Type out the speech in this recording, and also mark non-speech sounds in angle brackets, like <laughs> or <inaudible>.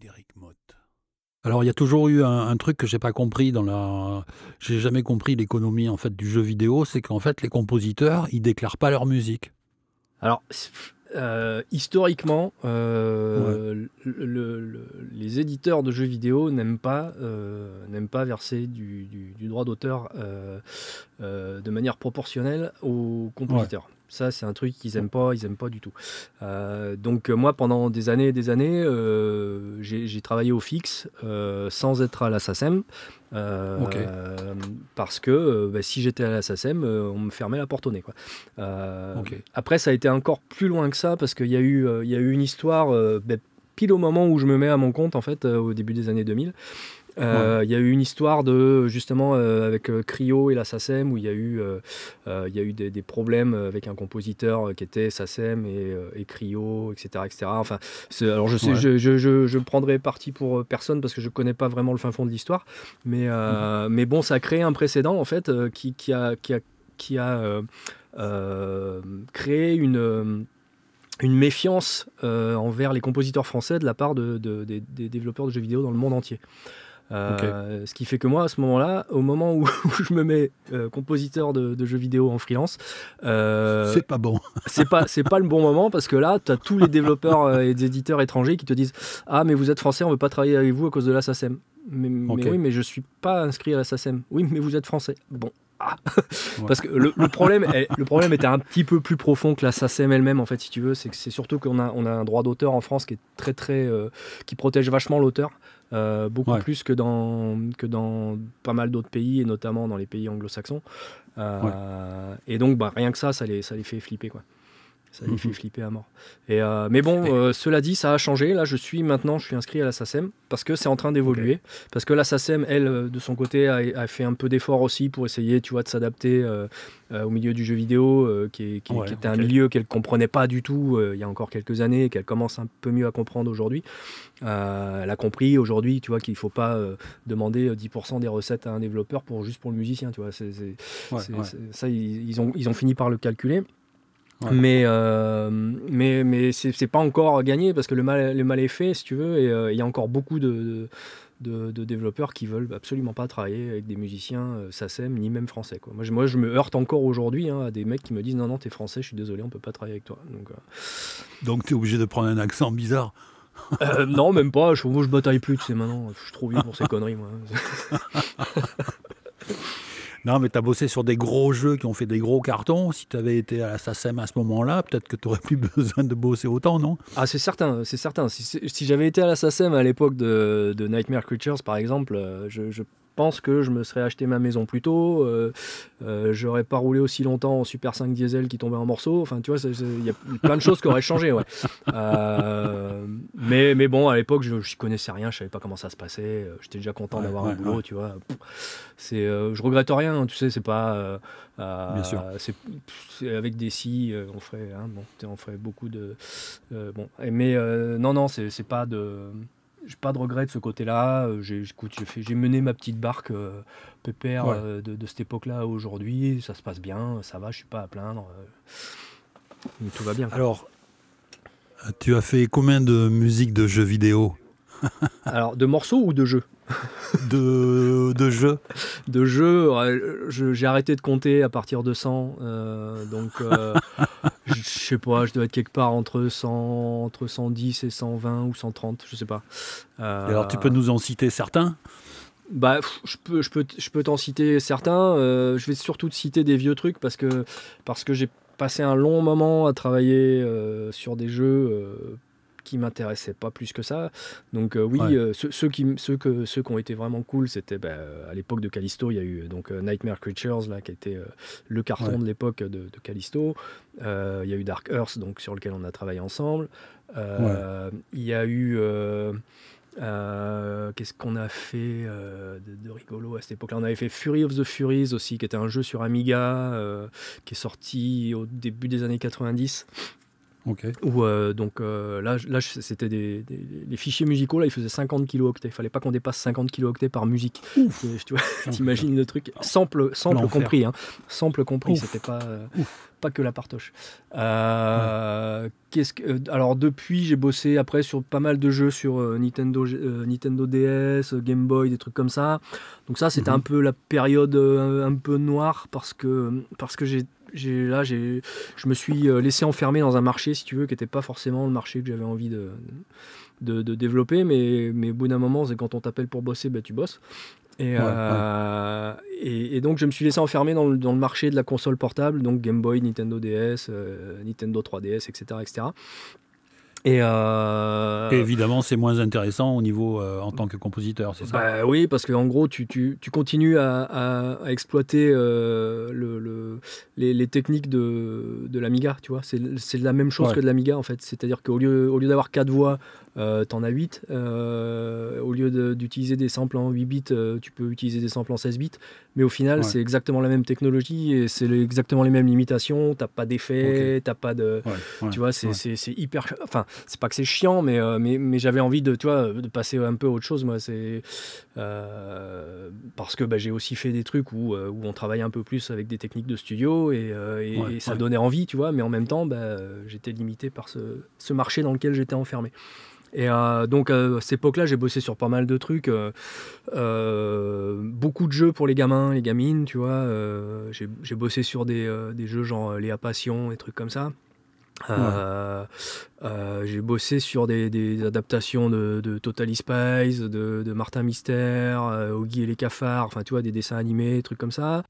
Frédéric Motte. Alors il y a toujours eu un, truc que j'ai pas compris dans la, j'ai jamais compris l'économie en fait du jeu vidéo, c'est qu'en fait les compositeurs ils déclarent pas leur musique. Alors euh, historiquement, euh, les éditeurs de jeux vidéo n'aiment pas, euh, n'aiment pas verser du, droit d'auteur de manière proportionnelle aux compositeurs. Ça, c'est un truc qu'ils aiment pas, ils aiment pas du tout. Euh, donc moi, pendant des années et des années, euh, j'ai travaillé au fixe euh, sans être à la SACEM. Parce que bah, si j'étais à la SACEM, on me fermait la porte au nez. Quoi. Après, ça a été encore plus loin que ça parce qu'il y, a eu, y a eu une histoire bah, pile au moment où je me mets à mon compte, en fait, au début des années 2000. Euh, il y a eu une histoire de justement euh, avec euh, Cryo et la SACEM où il y a eu, il y a eu des, problèmes avec un compositeur qui était SACEM et, et Cryo, etc., etc. Enfin, alors je sais, je, je, je, prendrai parti pour personne parce que je connais pas vraiment le fin fond de l'histoire, mais mhm. mais bon, ça a créé un précédent en fait qui, qui, a qui a, qui a créé une une méfiance envers les compositeurs français de la part de, des, développeurs de jeux vidéo dans le monde entier. Euh, ce qui fait que moi, à ce moment-là, au moment où, <laughs> je me mets euh, compositeur de, jeux vidéo en freelance, euh, c'est pas bon. <laughs> c'est pas, c'est pas le bon moment parce que là, tu as tous les développeurs et des éditeurs étrangers qui te disent Ah, mais vous êtes français, on veut pas travailler avec vous à cause de la SACEM. Mais, oui, mais je suis pas inscrit à la SACEM. Oui, mais vous êtes français. Bon, ah. Parce que le, problème le problème était un petit peu plus profond que la SACEM elle-même, en fait, si tu veux. C'est que c'est surtout qu'on a, on a un droit d'auteur en France qui est très, très. qui protège vachement l'auteur. Euh, beaucoup plus que dans, que dans pas mal d'autres pays, et notamment dans les pays anglo-saxons. Euh, et donc, bah, rien que ça, ça les, ça les fait flipper. Quoi. Ça les fait mhm. flipper à mort. Et, euh, mais bon, euh, cela dit, ça a changé. Là, je suis maintenant, je suis inscrit à la SACEM parce que c'est en train d'évoluer. Parce que la SACEM, elle, euh, de son côté, a, fait un peu d'effort aussi pour essayer, tu vois, de s'adapter au milieu du jeu vidéo, qui, était un milieu qu'elle comprenait pas du tout il y a encore quelques années, qu'elle commence un peu mieux à comprendre aujourd'hui. elle a compris aujourd'hui, tu vois, qu'il faut pas demander 10% des recettes à un développeur pour juste pour le musicien, tu vois. ça, ils, ont, ils ont fini par le calculer. Mais, euh, mais, mais c'est pas encore gagné parce que le mal, le mal est fait, si tu veux, et euh, il y a encore beaucoup de, de, développeurs qui veulent absolument pas travailler avec des musiciens euh, SACEM ni même français. Quoi. Moi, je, moi, je me heurte encore aujourd'hui hein, à des mecs qui me disent non, non, t'es français, je suis désolé, on peut pas travailler avec toi. Donc, Donc tu es obligé de prendre un accent bizarre Non, même pas, je, moi je bataille plus, tu sais, maintenant, je suis trop vieux pour ces conneries, moi. <laughs> Non, mais tu as bossé sur des gros jeux qui ont fait des gros cartons. Si tu avais été à la SACEM à ce moment-là, peut-être que tu n'aurais plus <laughs> besoin de bosser autant, non? Ah, c'est certain, c'est certain. Si, j'avais été à la SACEM à l'époque de, Nightmare Creatures, par exemple, euh, je, je pense que je me serais acheté ma maison plus tôt. Euh, euh, j'aurais pas roulé aussi longtemps en Super 5 diesel qui tombait en morceaux. Enfin, tu vois, il y a plein de choses qui auraient changé. Ouais. <laughs> Euh, mais, mais bon, à l'époque, je, je connaissais rien, je savais pas comment ça se passait. J'étais déjà content d'avoir un boulot, tu vois. C'est, je regrette rien, hein, tu sais, c'est pas. Bien sûr. C'est, avec des si, on ferait, hein, bon, on ferait beaucoup de. bon, mais non, non, c'est, c'est pas de j'ai pas de regrets de ce côté-là. Euh, j'ai, j'ai, mené ma petite barque euh, pépère euh, de, cette époque-là à aujourd'hui. Ça se passe bien, ça va, je suis pas à plaindre. tout va bien. Alors, tu as fait combien de musique de jeux vidéo <laughs> Alors, de morceaux ou de jeux de, de jeux <laughs> De jeux, j'ai arrêté de compter à partir de 100. donc, je sais pas, je dois être quelque part entre, 100, entre 110 et 120 ou 130, je sais pas. alors, tu peux nous en citer certains? Bah, je peux, je peux, je peux t'en citer certains. Euh, je vais surtout te citer des vieux trucs parce que, parce que j'ai passé un long moment à travailler euh, sur des jeux euh, qui m'intéressaient pas plus que ça. Donc euh, oui, euh, ceux, qui, ceux, que, ceux qui ont été vraiment cool, c'était bah, à l'époque de Callisto, il y a eu donc euh, Nightmare Creatures là, qui était le carton de l'époque de, de, Callisto. il y a eu Dark Earth, donc sur lequel on a travaillé ensemble. Il y a eu Qu'est-ce qu'on a fait de, rigolo à cette époque-là? On avait fait Fury of the Furies aussi, qui était un jeu sur Amiga, qui est sorti au début des années 90. Où, donc là, là c'était des, les fichiers musicaux, là, ils faisaient 50 kilooctets. Il fallait pas qu'on dépasse 50 kilooctets par musique. tu vois, t'imagines le truc. Sample, sample compris. Hein. Sample compris, c'était pas pas que la partoche. Euh, qu'est-ce que, euh, alors depuis, j'ai bossé après sur pas mal de jeux sur euh, Nintendo, Nintendo DS, Game Boy, des trucs comme ça. Donc ça, c'était mhm. un peu la période un peu noire parce que parce que j'ai là je me suis laissé enfermer dans un marché si tu veux qui n'était pas forcément le marché que j'avais envie de, de, développer mais mais au bout d'un moment c'est quand on t'appelle pour bosser ben, tu bosses euh, et, et, donc je me suis laissé enfermer dans le, dans le, marché de la console portable, donc Game Boy, Nintendo DS, euh, Nintendo 3DS, etc. etc. Euh, Et, évidemment, c'est moins intéressant au niveau en tant que compositeur, c'est ça? Bah Oui, parce qu'en gros, tu, tu, tu, continues à, à, exploiter le, le, les, les, techniques de, de l'Amiga, tu vois. C'est la même chose que de l'Amiga, en fait. C'est-à-dire qu'au lieu, au lieu d'avoir quatre voix, euh, t'en as 8. Euh, au lieu d'utiliser des samples en 8 bits, euh, tu peux utiliser des samples en 16 bits. Mais au final, c'est exactement la même technologie et c'est exactement les mêmes limitations. T'as pas d'effet, t'as pas de. tu vois, c'est hyper. Enfin, c'est pas que c'est chiant, mais, mais, mais j'avais envie de, tu vois, de passer un peu à autre chose. Moi, c'est. parce que bah, j'ai aussi fait des trucs où, où on travaille un peu plus avec des techniques de studio et, et, ça donnait envie, tu vois, mais en même temps, bah, j'étais limité par ce, ce marché dans lequel j'étais enfermé. Et euh, donc à cette époque-là, j'ai bossé sur pas mal de trucs, euh, euh, beaucoup de jeux pour les gamins, les gamines, tu vois. j'ai bossé sur des, des, jeux genre Léa Passion, des trucs comme ça. j'ai bossé sur des, des adaptations de, de Totally Spies, de, de, Martin Mystère, Oggy et les cafards, enfin tu vois, des dessins animés, des trucs comme ça.